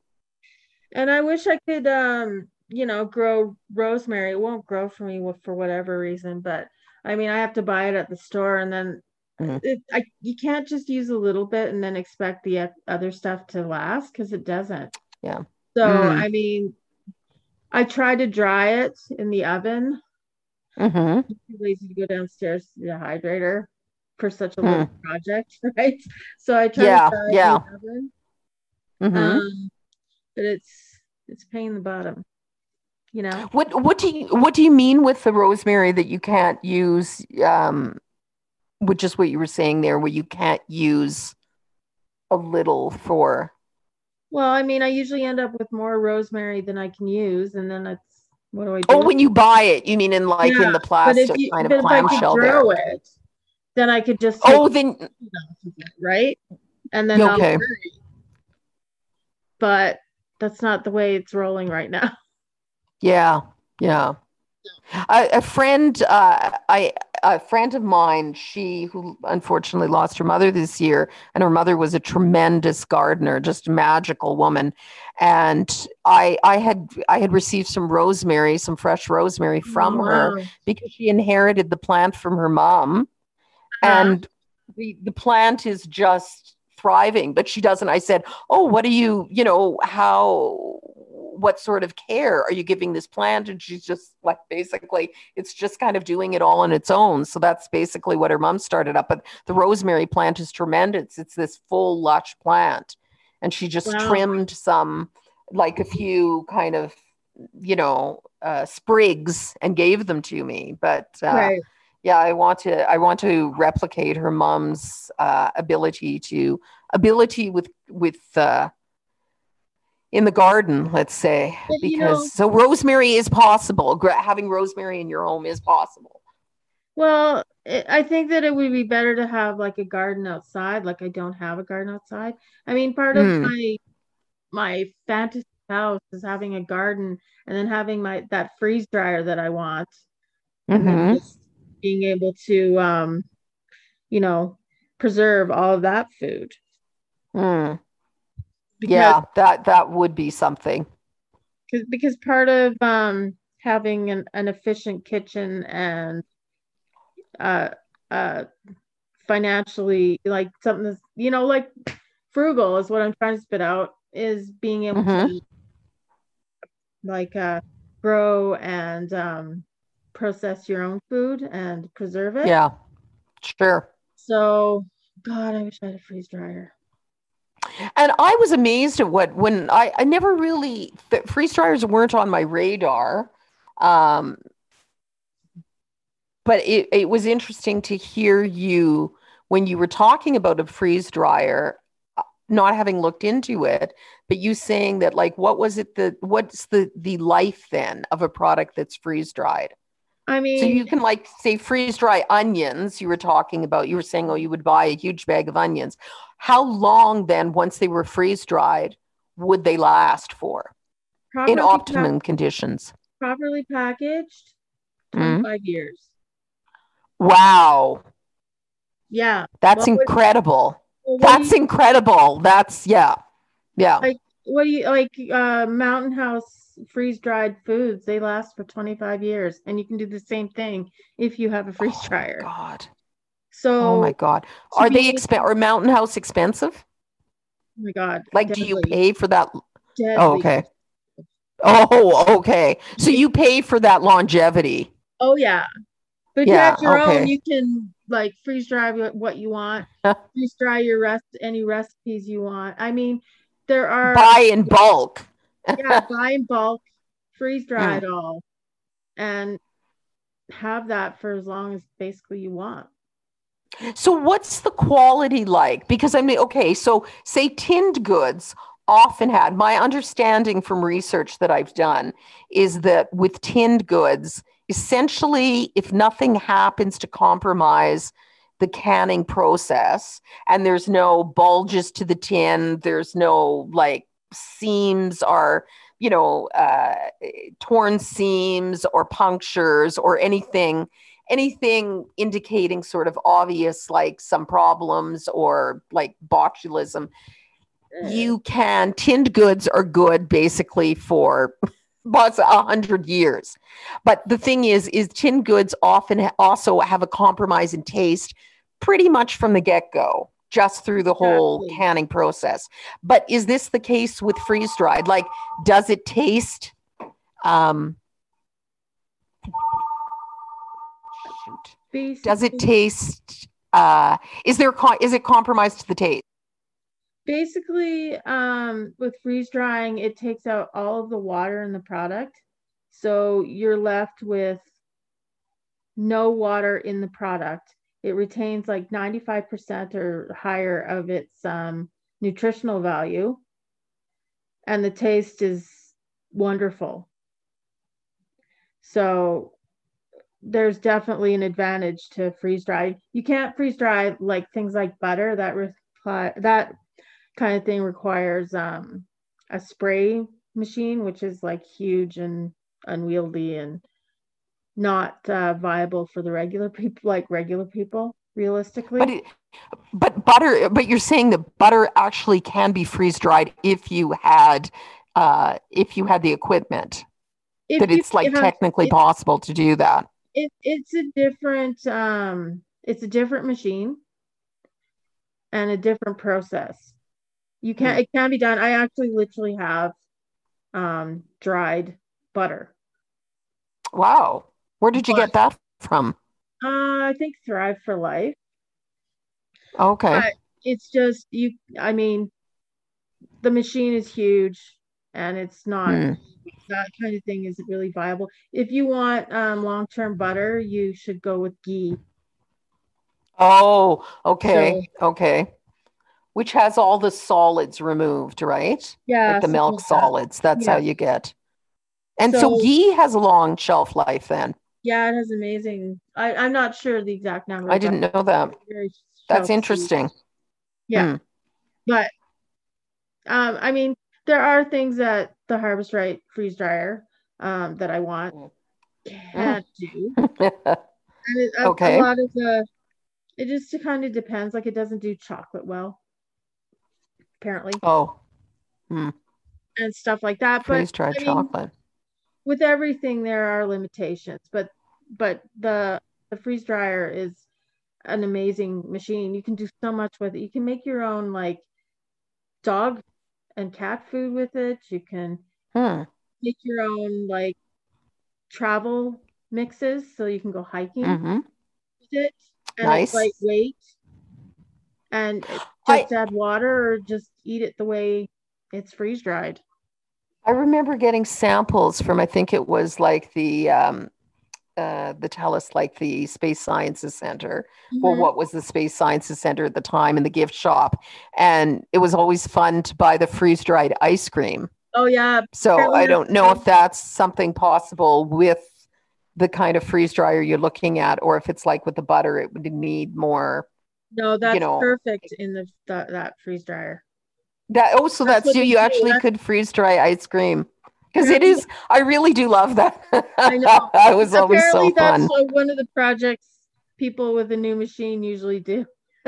And I wish I could, um, you know, grow rosemary. It won't grow for me for whatever reason, but I mean, I have to buy it at the store, and then Mhm. it, I you can't just use a little bit and then expect the other stuff to last because it doesn't. Yeah. So Mm. I mean, I try to dry it in the oven. Mm-hmm. Too lazy to go downstairs to the hydrator for such a little project, right? So I try Hmm. Yeah, to dry yeah. it in the oven. Mm-hmm. Um, but it's it's pain in the bottom, you know. what what do you what do you mean with the rosemary that you can't use? Um, with just what you were saying there, where you can't use a little for. Well, I mean, I usually end up with more rosemary than I can use, and then it's what do I do? Oh, when you buy it, you mean in like Yeah, in the plastic you, kind of if I could clamshell there? it, then I could just Oh, then it off of it, right? And then I'll Okay. But that's not the way it's rolling right now. Yeah, yeah. A, a friend, uh, I a friend of mine, she who unfortunately lost her mother this year, and her mother was a tremendous gardener, just a magical woman. And I, I had, I had received some rosemary, some fresh rosemary from her because she inherited the plant from her mom, Uh-huh. and the the plant is just thriving. But she doesn't. I said, "Oh, what do you, you know, how?" What sort of care are you giving this plant? And she's just like basically it's just kind of doing it all on its own. So that's basically what her mom started up. But the rosemary plant is tremendous. It's this full lush plant. And she just Wow. trimmed some like a few kind of you know uh, sprigs and gave them to me. But uh, Right. yeah i want to i want to replicate her mom's uh, ability to ability with with uh, in the garden let's say But, you because know- so rosemary is possible having rosemary in your home is possible Well, I think that it would be better to have like a garden outside. Like I don't have a garden outside. I mean, part of Hmm. my my fantasy house is having a garden and then having my that freeze dryer that I want, and then Mhm. just being able to, um, you know, preserve all of that food. Mm. Because, yeah that that would be something because because part of um having an, an efficient kitchen and uh uh financially like something that's you know like frugal is what I'm trying to spit out is being able to Mhm. like uh grow and um process your own food and preserve it. yeah sure So God, I wish I had a freeze dryer. And I was amazed at what when I, I never really freeze dryers weren't on my radar. Um, but it, it was interesting to hear you when you were talking about a freeze dryer, uh, not having looked into it, but you saying that like what was it the what's the the life then of a product that's freeze dried? I mean, so you can like say freeze dry onions. You were talking about. You were saying, oh, you would buy a huge bag of onions. How long then, once they were freeze dried, would they last for in optimum conditions? Properly packaged, mm-hmm. 25 mm-hmm. years. Wow. Yeah. That's incredible. Would, That's you, incredible. That's yeah. Yeah. Like what do you like uh Mountain House freeze dried foods, they last for 25 years. And you can do the same thing if you have a freeze oh dryer. God. So Oh my God. Are be, they expensive? Are Mountain House expensive? Oh my God. Like deadly. do you pay for that? Oh, okay. Oh, okay. So you pay for that longevity. Oh yeah. But yeah, you have your okay. own, you can like freeze dry what you want, freeze dry your rest any recipes you want. I mean, there are buy in bulk yeah, buy in bulk, freeze dry mm. it all, and have that for as long as basically you want. So, what's the quality like? Because I mean, okay, so say tinned goods often had my understanding from research that I've done is that with tinned goods, essentially, if nothing happens to compromise the canning process and there's no bulges to the tin, there's no like seams are you know uh, torn seams or punctures or anything anything indicating sort of obvious like some problems or like botulism you can tinned goods are good basically for about a hundred years but the thing is is tinned goods often also have a compromise in taste pretty much from the get-go just through the whole exactly. canning process. But is this the case with freeze dried? Like, does it taste? Um, shoot. Does it taste? Uh, is there is it compromised to the taste? Basically, um, with freeze drying, it takes out all of the water in the product, so you're left with no water in the product it retains like 95% or higher of its um, nutritional value and the taste is wonderful so there's definitely an advantage to freeze dry you can't freeze dry like things like butter that reply that kind of thing requires um, a spray machine which is like huge and unwieldy and not uh, viable for the regular people, like regular people, realistically. But it, but butter, but you're saying that butter actually can be freeze dried if you had uh, if you had the equipment. If that it's like technically possible to do that. It, it's a different um, it's a different machine and a different process. You can mm. it can be done. I actually literally have um, dried butter. Wow. Where did you but, get that from? Uh, I think Thrive for Life. Okay. But it's just you. I mean, the machine is huge, and it's not hmm. That kind of thing isn't really viable. If you want um, long term butter, you should go with ghee. Oh, okay, so, okay. Which has all the solids removed, right? Yeah, like the milk like solids. That. That's yeah. how you get. And so, so ghee has a long shelf life then. Yeah, it has amazing. I, I'm not sure the exact number. I didn't know that. That's interesting. Yeah. Hmm. But um, I mean, there are things that the Harvest Right freeze dryer um, that I want can't do. it, a, okay. A lot of the it just kind of depends. Like it doesn't do chocolate well, apparently. Oh. Hmm. And stuff like that. But freeze dried chocolate. Mean, with everything there are limitations, but but the the freeze dryer is an amazing machine. You can do so much with it. You can make your own like dog and cat food with it. You can hmm. make your own like travel mixes so you can go hiking mm-hmm. with it. And nice. it's lightweight. And just add water or just eat it the way it's freeze dried. I remember getting samples from I think it was like the um, uh, the TELUS, like the Space Sciences Center, mm-hmm. or what was the Space Sciences Center at the time in the gift shop, and it was always fun to buy the freeze dried ice cream. Oh yeah. So I don't know if that's something possible with the kind of freeze dryer you're looking at, or if it's like with the butter, it would need more. No, that's you know, perfect in the, the that freeze dryer. That oh, so that's, that's you. You actually could freeze dry ice cream because it is. I really do love that. I know. that was always so fun. That's one of the projects people with a new machine usually do.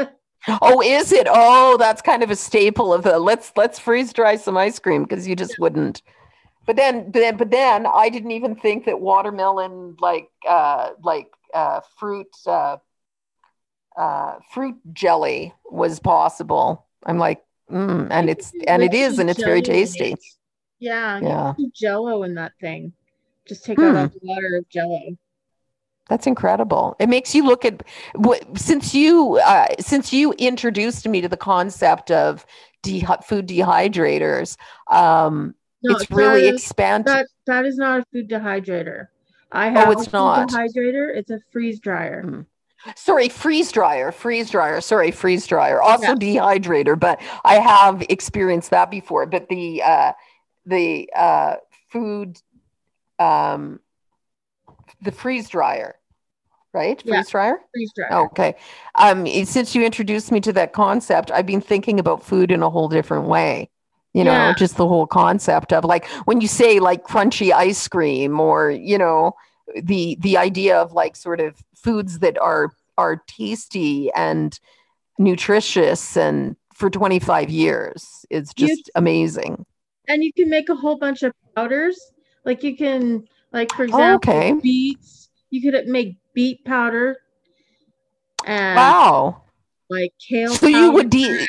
oh, is it? Oh, that's kind of a staple of the let's let's freeze dry some ice cream because you just yeah. wouldn't. But then, but then, but then, I didn't even think that watermelon, like, uh, like uh, fruit, uh, uh, fruit jelly, was possible. I'm like, Mm, and it's and it is and it's very tasty. Yeah, yeah. Jello in that thing. Just take hmm. out the water of Jello. That's incredible. It makes you look at since you uh, since you introduced me to the concept of de- food dehydrators. Um, no, it's really expanded. That, that is not a food dehydrator. I have oh, it's a not. dehydrator. It's a freeze dryer. Mm. Sorry, freeze dryer, freeze dryer. Sorry, freeze dryer. Also yeah. dehydrator, but I have experienced that before. But the uh, the uh, food, um, the freeze dryer, right? Freeze yeah. dryer. Freeze dryer. Okay. Um, since you introduced me to that concept, I've been thinking about food in a whole different way you know yeah. just the whole concept of like when you say like crunchy ice cream or you know the the idea of like sort of foods that are are tasty and nutritious and for 25 years it's just you, amazing and you can make a whole bunch of powders like you can like for example oh, okay. beets you could make beet powder and wow like kale so you would de-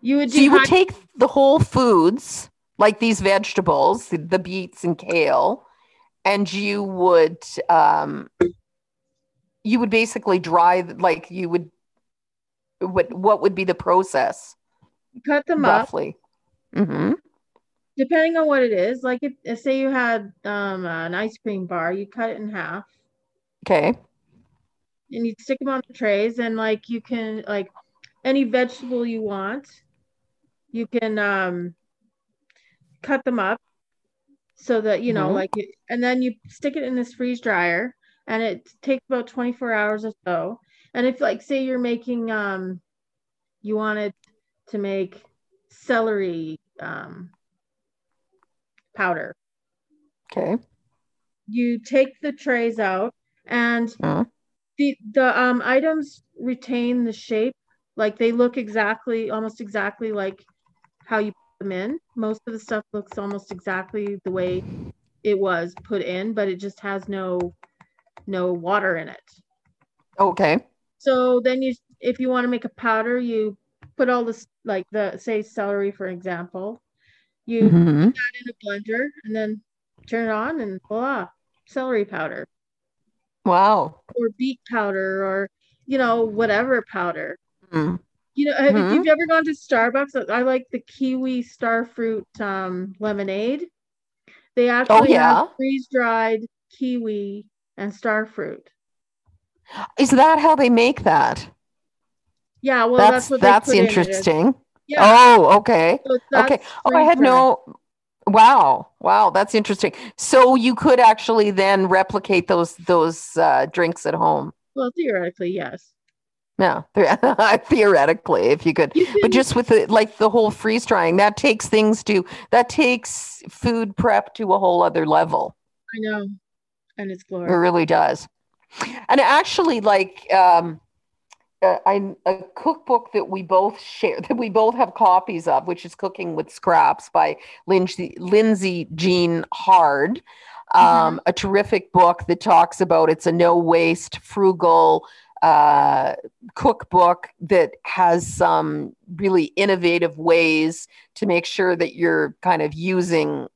you would so you would take the whole foods like these vegetables the beets and kale and you would um you would basically dry like you would what what would be the process cut them roughly up. Mm-hmm. depending on what it is like if, if say you had um an ice cream bar you cut it in half okay and you stick them on the trays and like you can like any vegetable you want you can um cut them up so that you know mm-hmm. like and then you stick it in this freeze dryer and it takes about 24 hours or so and if like say you're making um you wanted to make celery um powder okay you take the trays out and uh-huh. the the um items retain the shape like they look exactly almost exactly like how you put them in. Most of the stuff looks almost exactly the way it was put in, but it just has no no water in it. Okay. So then you if you want to make a powder, you put all this like the say celery for example. You mm-hmm. put that in a blender and then turn it on and voila, celery powder. Wow. Or beet powder or you know, whatever powder. Mm. You know, mm-hmm. if you've ever gone to Starbucks, I like the kiwi starfruit um, lemonade. They oh, actually oh, yeah? have freeze dried kiwi and starfruit. Is that how they make that? Yeah, well, that's that's, that's interesting. In yeah. Oh, okay. So okay. Oh, I had no. Wow, wow, that's interesting. So you could actually then replicate those those uh, drinks at home. Well, theoretically, yes. Yeah, theoretically, if you could, you but just with the, like the whole freeze drying, that takes things to that takes food prep to a whole other level. I know, and it's glorious. It really does. And actually, like um, I a cookbook that we both share that we both have copies of, which is Cooking with Scraps by Lindsay Lindsay Jean Hard. Um, mm-hmm. A terrific book that talks about it's a no waste, frugal uh, cookbook that has some really innovative ways to make sure that you're kind of using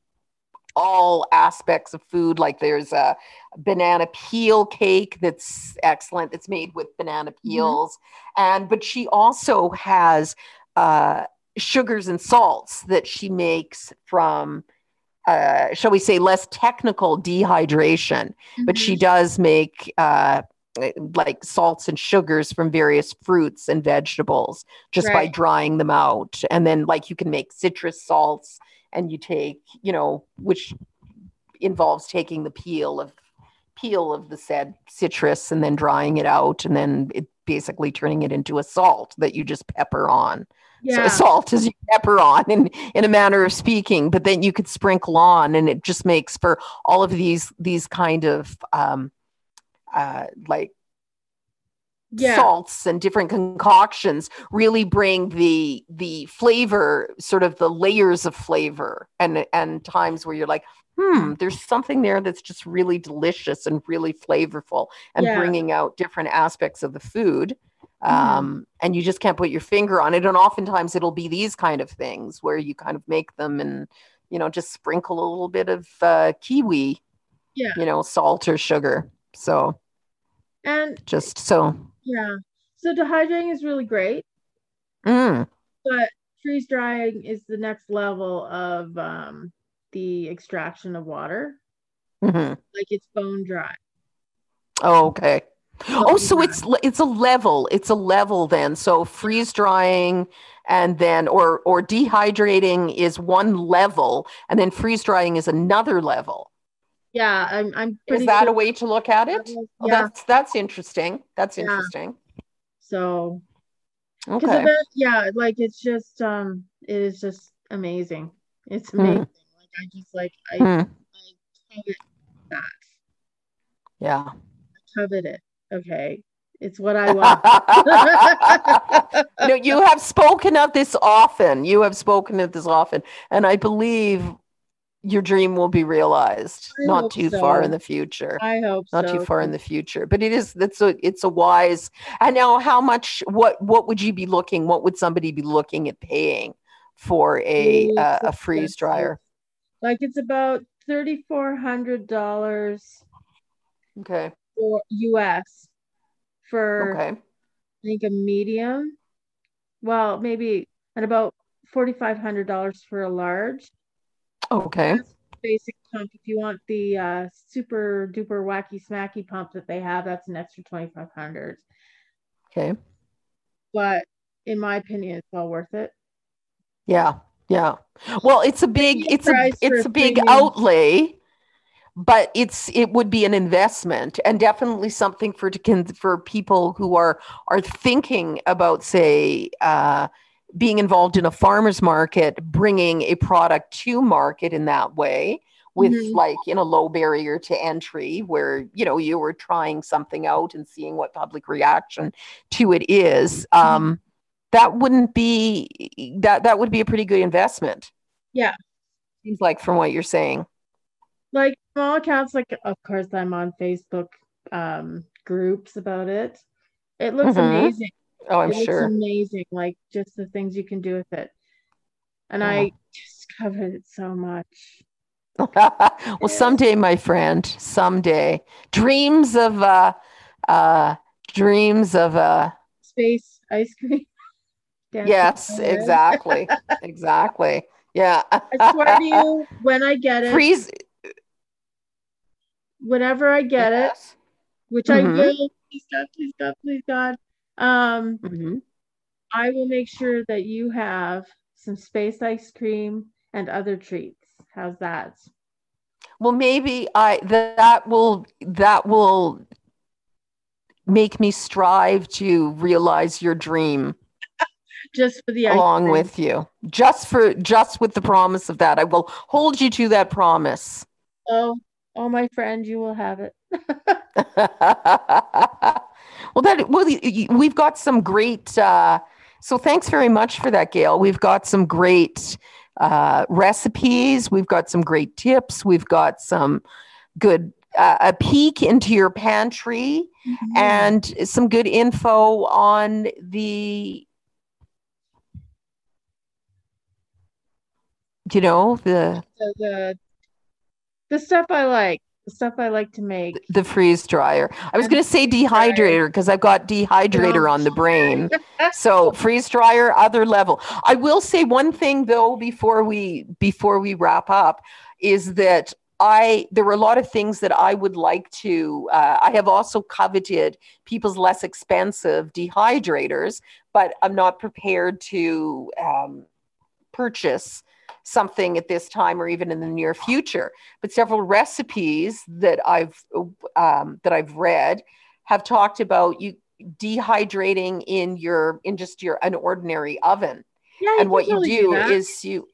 all aspects of food. Like there's a banana peel cake that's excellent. It's made with banana Mm-hmm. peels, and but she also has uh, sugars and salts that she makes from. Uh, shall we say less technical dehydration but she Mhm. does make uh, like salts and sugars from various fruits and vegetables just by drying them out and then like you can make citrus salts and you take you know which involves taking the peel of peel of the said citrus and then drying it out and then it basically turning it into a salt that you just pepper on so yeah. salt is you pepper on in in a manner of speaking but then you could sprinkle on and it just makes for all of these these kind of um uh like yeah. salts and different concoctions really bring the the flavor sort of the layers of flavor and and times where you're like hmm there's something there that's just really delicious and really flavorful and Yeah. bringing out different aspects of the food Mhm. um, and you just can't put your finger on it and oftentimes it'll be these kind of things where you kind of make them and you know just sprinkle a little bit of uh, kiwi Yeah. you know salt or sugar so And just so yeah. So dehydrating is really great, mm, but freeze drying is the next level of um, the extraction of water. mhm. Like it's bone dry. Oh, okay. Oh, so dry. it's it's a level. It's a level then. So freeze drying and then or or dehydrating is one level, and then freeze drying is another level. Yeah, I'm. I'm. pretty Is that sure a way to look at it? Oh, Yeah. that's that's interesting. That's Yeah. interesting. So Okay. it, yeah, like it's just um, it is just amazing. It's Hmm. amazing. Like I just like I, Hmm. I covet that. Yeah. Covet it. Okay, it's what I want. no, you have spoken of this often. You have spoken of this often, and I believe your dream will be realized I not too far in the future. I hope not so. too far in the future but it is that's a it's a wise and now how much what what would you be looking what would somebody be looking at paying for a uh, a freeze dryer Like it's about thirty four hundred dollars okay for US for okay I think a medium. Well, maybe and about forty five hundred dollars for a large. Okay Basic pump. If you want the uh, super duper wacky smacky pump that they have, that's an extra twenty five hundred. okay But in my opinion, it's well worth it. yeah yeah well it's a big it's a it's a big outlay but it's it would be an investment and definitely something for to for people who are are thinking about say uh being involved in a farmer's market, bringing a product to market in that way with Mhm. like in a low barrier to entry where you know you were trying something out and seeing what public reaction to it is um that wouldn't be that that would be a pretty good investment Yeah. seems like from what you're saying Like small accounts, like of course I'm on Facebook um, groups about it. It looks Mhm. amazing. Oh i'm it looks sure amazing. Like just the things you can do with it. And Yeah. I just coveted it so much. well someday my friend someday dreams of uh uh dreams of uh Space ice cream. Yes on the edge. exactly exactly yeah I swear to you, when I get it, freeze whenever I get it, which I Mhm. will, please God, please God, please God, um, Mhm. I will make sure that you have some space ice cream and other treats. How's that? well maybe i that will that will make me strive to realize your dream Just for the along cream. with you just for just with the promise of that i will hold you to that promise Oh, oh, my friend, you will have it. well that well we've got some great uh so thanks very much for that gail. We've got some great uh recipes. We've got some great tips. We've got some good uh, a peek into your pantry Mm-hmm. and some good info on the you know the the, the the stuff I like, the stuff I like to make. The freeze dryer. I was going to say dehydrator because I've got dehydrator No. on the brain. So freeze dryer, other level. I will say one thing though before we before we wrap up is that I there were a lot of things that I would like to. Uh, I have also coveted people's less expensive dehydrators, but I'm not prepared to um, purchase something at this time or even in the near future. But several recipes that I've um, that I've read have talked about you dehydrating in your in just your an ordinary oven. Yeah, and what you totally do is you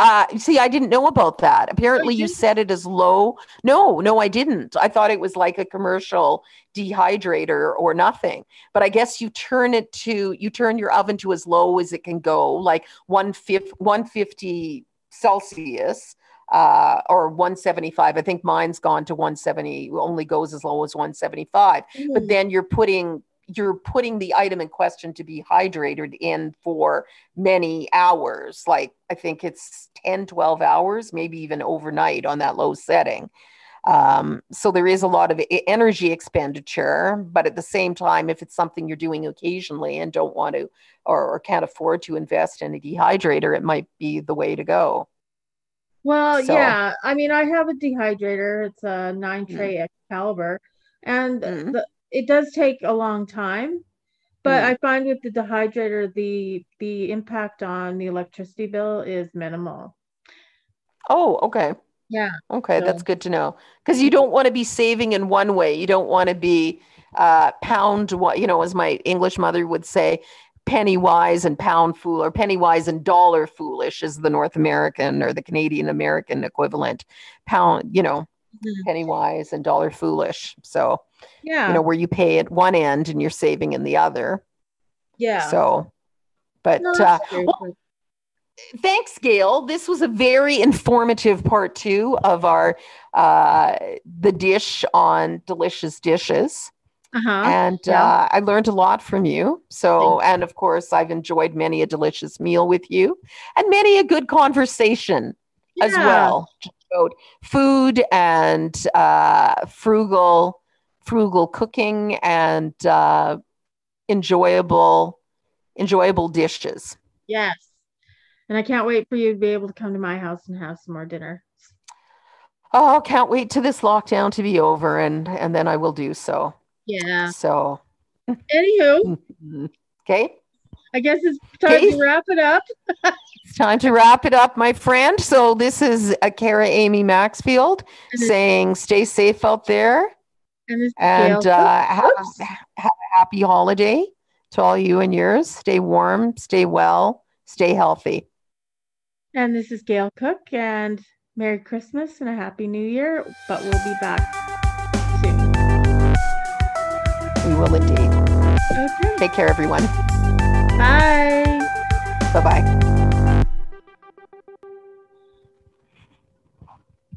uh see i didn't know about that. Apparently you set it as low no no i didn't. I thought it was like a commercial dehydrator or nothing. But i guess you turn it to you turn your oven to as low as it can go like 150 150 celsius uh, or 175 i think mine's gone to 170 only goes as low as 175 but Mm. then you're putting you're putting the item in question to be hydrated in for many hours. Like i think it's 10 12 hours maybe even overnight on that low setting um, so there is a lot of energy expenditure but at the same time if it's something you're doing occasionally and don't want to or, or can't afford to invest in a dehydrator it might be the way to go Well, So- yeah. I mean, I have a dehydrator. It's a nine Mm. tray Excalibur, and Mm. the, it does take a long time. But Mm. I find with the dehydrator, the the impact on the electricity bill is minimal. oh okay Yeah. Okay, that's good to know. Because you don't want to be saving in one way. You don't want to be uh, pound, what you know, as my English mother would say, penny wise and pound fool, or penny wise and dollar foolish is the North American or the Canadian American equivalent. Pound, you know, Mhm. penny wise and dollar foolish. So Yeah. you know where you pay at one end and you're saving in the other. yeah. So, but No, uh, well, thanks gail. This was a very informative part two of our uh the dish on delicious dishes. Uh-huh. and yeah. uh, i learned a lot from you. So and of course i've enjoyed many a delicious meal with you and many a good conversation as well. About food and uh frugal frugal cooking and uh enjoyable enjoyable dishes. Yes. And I can't wait for you to be able to come to my house and have some more dinner. Oh, can't wait to this lockdown to be over and and then I will do so. Yeah. So, Anywho, okay. I guess it's time Okay. to wrap it up. It's time to wrap it up, my friend. So this is a Kara Amy Maxfield saying stay safe out there And and uh, have a happy holiday to all you and yours. Stay warm, stay well, stay healthy. And this is Gail Cook, and Merry Christmas and a Happy New Year. But we'll be back soon. We will indeed. Okay. Take care, everyone. Bye. Bye bye.